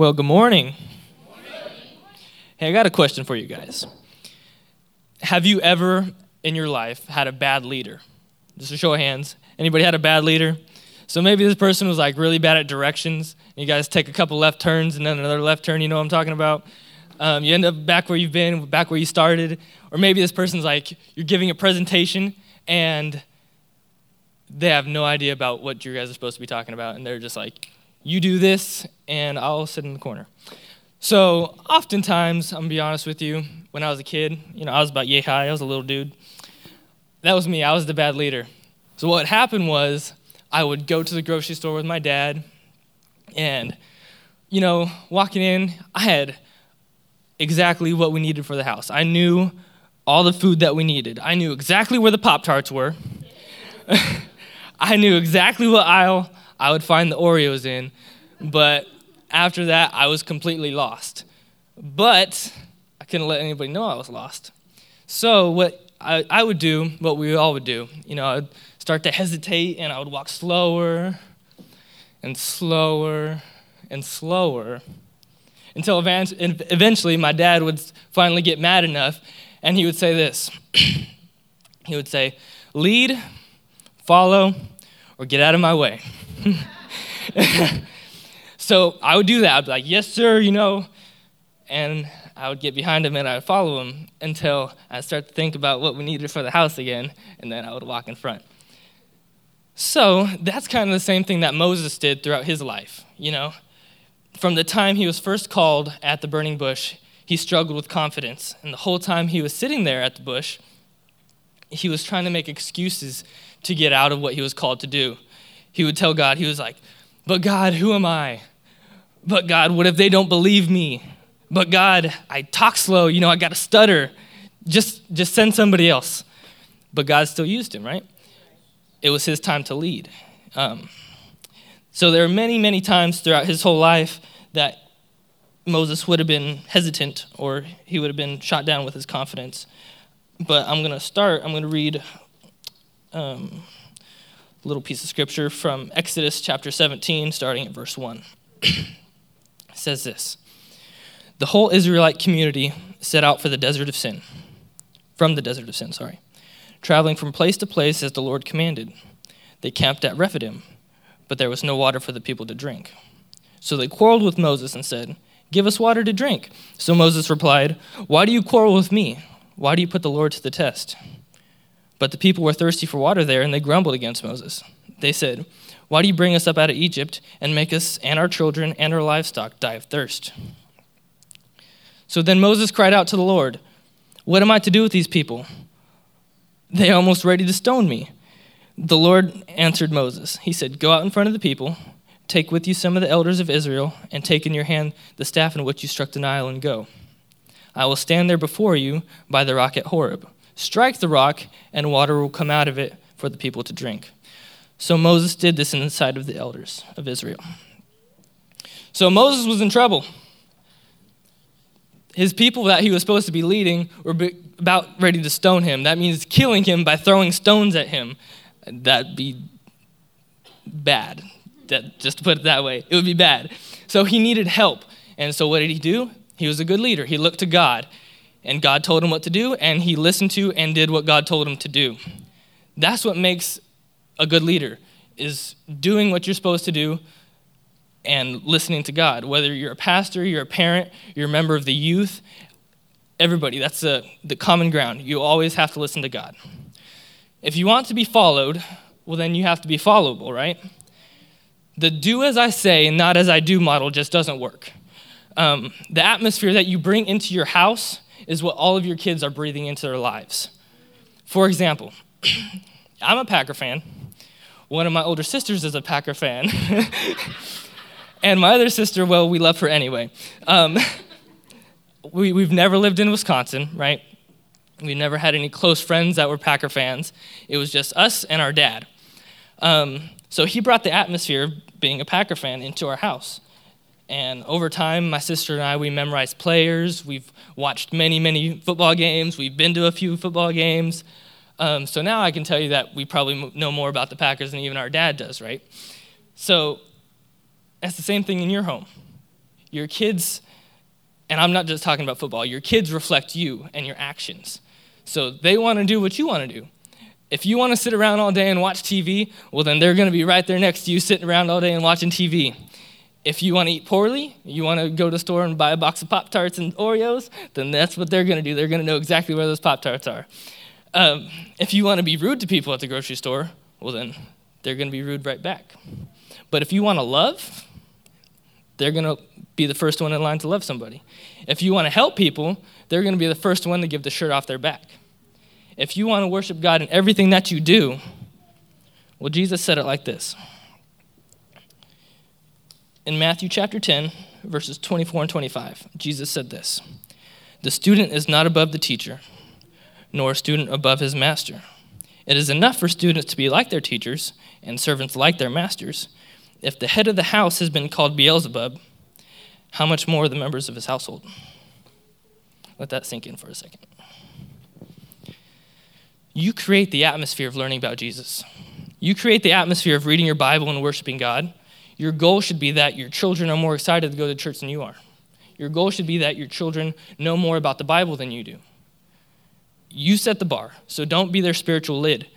Well, good morning. Hey, I got a question for you guys. Have you ever in your life had a bad leader? Just a show of hands. Anybody had a bad leader? So maybe this person was like really bad at directions. You guys take a couple left turns and then another left turn, you know what I'm talking about? Um, you end up back where you've been, back where you started. Or maybe this person's like, you're giving a presentation and they have no idea about what you guys are supposed to be talking about. And they're just like, you do this and I'll sit in the corner. So, oftentimes, I'm gonna be honest with you, when I was a kid, you know, I was about yay high, I was a little dude. That was me, I was the bad leader. So, what happened was, I would go to the grocery store with my dad, and, you know, walking in, I had exactly what we needed for the house. I knew all the food that we needed, I knew exactly where the Pop Tarts were, I knew exactly what aisle I would find the Oreos in, but after that, I was completely lost. But I couldn't let anybody know I was lost. So, what I, I would do, what we all would do, you know, I'd start to hesitate and I would walk slower and slower and slower until eventually my dad would finally get mad enough and he would say this he would say lead follow or get out of my way so I would do that. I'd be like, yes, sir, you know. And I would get behind him and I would follow him until I start to think about what we needed for the house again, and then I would walk in front. So that's kind of the same thing that Moses did throughout his life, you know. From the time he was first called at the burning bush, he struggled with confidence. And the whole time he was sitting there at the bush, he was trying to make excuses to get out of what he was called to do. He would tell God, he was like, But God, who am I? But God, what if they don't believe me? But God, I talk slow, you know, I got to stutter. Just just send somebody else. But God still used him, right? It was his time to lead. Um, so there are many, many times throughout his whole life that Moses would have been hesitant or he would have been shot down with his confidence. But I'm going to start, I'm going to read um, a little piece of scripture from Exodus chapter 17, starting at verse 1. says this The whole Israelite community set out for the desert of sin, from the desert of sin, sorry, traveling from place to place as the Lord commanded. They camped at Rephidim, but there was no water for the people to drink. So they quarreled with Moses and said, Give us water to drink. So Moses replied, Why do you quarrel with me? Why do you put the Lord to the test? But the people were thirsty for water there, and they grumbled against Moses. They said, why do you bring us up out of Egypt and make us and our children and our livestock die of thirst? So then Moses cried out to the Lord, What am I to do with these people? They are almost ready to stone me. The Lord answered Moses. He said, Go out in front of the people, take with you some of the elders of Israel, and take in your hand the staff in which you struck the Nile, and go. I will stand there before you by the rock at Horeb. Strike the rock, and water will come out of it for the people to drink. So Moses did this in the sight of the elders of Israel. So Moses was in trouble. His people that he was supposed to be leading were about ready to stone him. That means killing him by throwing stones at him. That'd be bad. That, just to put it that way, it would be bad. So he needed help. And so what did he do? He was a good leader. He looked to God. And God told him what to do, and he listened to and did what God told him to do. That's what makes a good leader is doing what you're supposed to do and listening to God. Whether you're a pastor, you're a parent, you're a member of the youth, everybody, that's the, the common ground. You always have to listen to God. If you want to be followed, well, then you have to be followable, right? The do as I say and not as I do model just doesn't work. Um, the atmosphere that you bring into your house is what all of your kids are breathing into their lives. For example, I'm a Packer fan. One of my older sisters is a Packer fan. and my other sister, well, we love her anyway. Um, we, we've never lived in Wisconsin, right? We never had any close friends that were Packer fans. It was just us and our dad. Um, so he brought the atmosphere of being a Packer fan into our house. And over time, my sister and I, we memorized players. We've watched many, many football games. We've been to a few football games. Um, so now I can tell you that we probably know more about the Packers than even our dad does, right? So that's the same thing in your home. Your kids, and I'm not just talking about football, your kids reflect you and your actions. So they want to do what you want to do. If you want to sit around all day and watch TV, well, then they're going to be right there next to you sitting around all day and watching TV. If you want to eat poorly, you want to go to the store and buy a box of Pop Tarts and Oreos, then that's what they're going to do. They're going to know exactly where those Pop Tarts are. Um, if you want to be rude to people at the grocery store, well, then they're going to be rude right back. But if you want to love, they're going to be the first one in line to love somebody. If you want to help people, they're going to be the first one to give the shirt off their back. If you want to worship God in everything that you do, well, Jesus said it like this. In Matthew chapter 10, verses 24 and 25, Jesus said this The student is not above the teacher, nor a student above his master. It is enough for students to be like their teachers and servants like their masters. If the head of the house has been called Beelzebub, how much more the members of his household? Let that sink in for a second. You create the atmosphere of learning about Jesus. You create the atmosphere of reading your Bible and worshiping God. Your goal should be that your children are more excited to go to church than you are. Your goal should be that your children know more about the Bible than you do. You set the bar, so don't be their spiritual lid.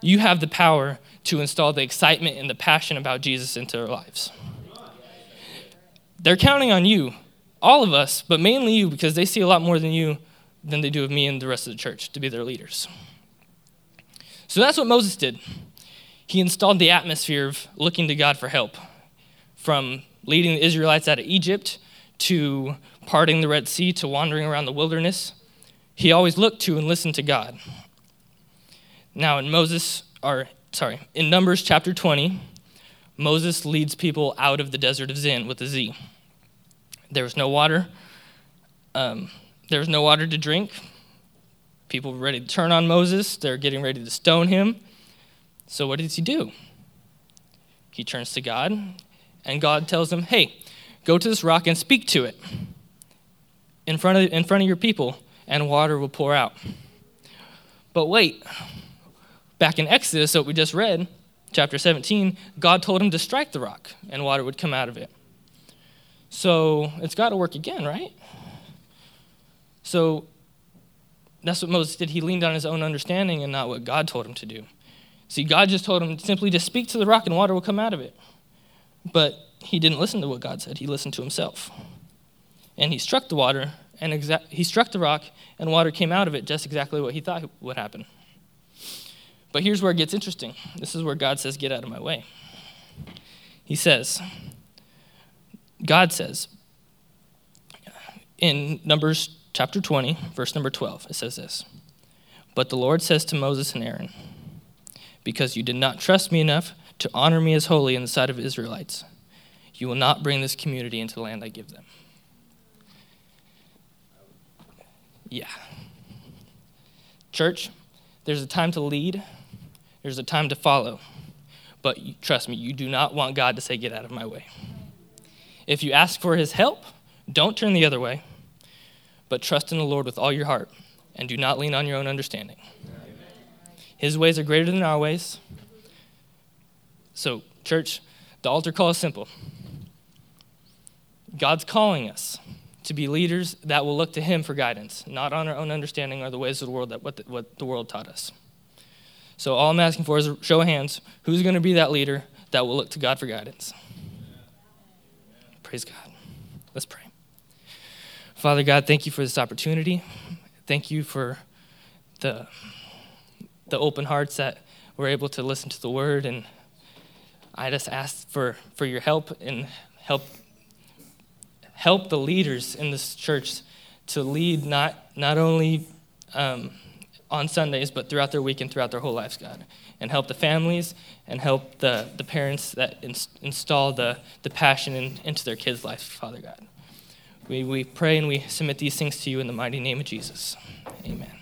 You have the power to install the excitement and the passion about Jesus into their lives. They're counting on you, all of us, but mainly you, because they see a lot more than you than they do of me and the rest of the church to be their leaders. So that's what Moses did. He installed the atmosphere of looking to God for help, from leading the Israelites out of Egypt to parting the Red Sea to wandering around the wilderness he always looked to and listened to God. Now, in Moses, or sorry, in Numbers chapter 20, Moses leads people out of the desert of Zin with a Z. There was no water. Um, there was no water to drink. People were ready to turn on Moses. They're getting ready to stone him. So, what does he do? He turns to God, and God tells him, Hey, go to this rock and speak to it in front of, in front of your people and water will pour out. But wait, back in Exodus, what we just read, chapter 17, God told him to strike the rock and water would come out of it. So it's got to work again, right? So that's what Moses did. He leaned on his own understanding and not what God told him to do. See, God just told him simply to speak to the rock and water will come out of it. But he didn't listen to what God said, he listened to himself. And he struck the water, and exa- he struck the rock, and water came out of it, just exactly what he thought would happen. But here's where it gets interesting. This is where God says, Get out of my way. He says, God says, in Numbers chapter 20, verse number 12, it says this But the Lord says to Moses and Aaron, Because you did not trust me enough to honor me as holy in the sight of Israelites, you will not bring this community into the land I give them. Yeah. Church, there's a time to lead, there's a time to follow. But trust me, you do not want God to say, Get out of my way. If you ask for his help, don't turn the other way, but trust in the Lord with all your heart and do not lean on your own understanding. His ways are greater than our ways. So, church, the altar call is simple God's calling us to be leaders that will look to Him for guidance, not on our own understanding or the ways of the world that what the, what the world taught us. So all I'm asking for is a show of hands. Who's going to be that leader that will look to God for guidance? Praise God. Let's pray. Father God, thank you for this opportunity. Thank you for the the open hearts that we're able to listen to the word and I just ask for, for your help and help help the leaders in this church to lead not, not only um, on Sundays, but throughout their week and throughout their whole lives, God. And help the families and help the, the parents that in, install the, the passion in, into their kids' life, Father God. We, we pray and we submit these things to you in the mighty name of Jesus. Amen.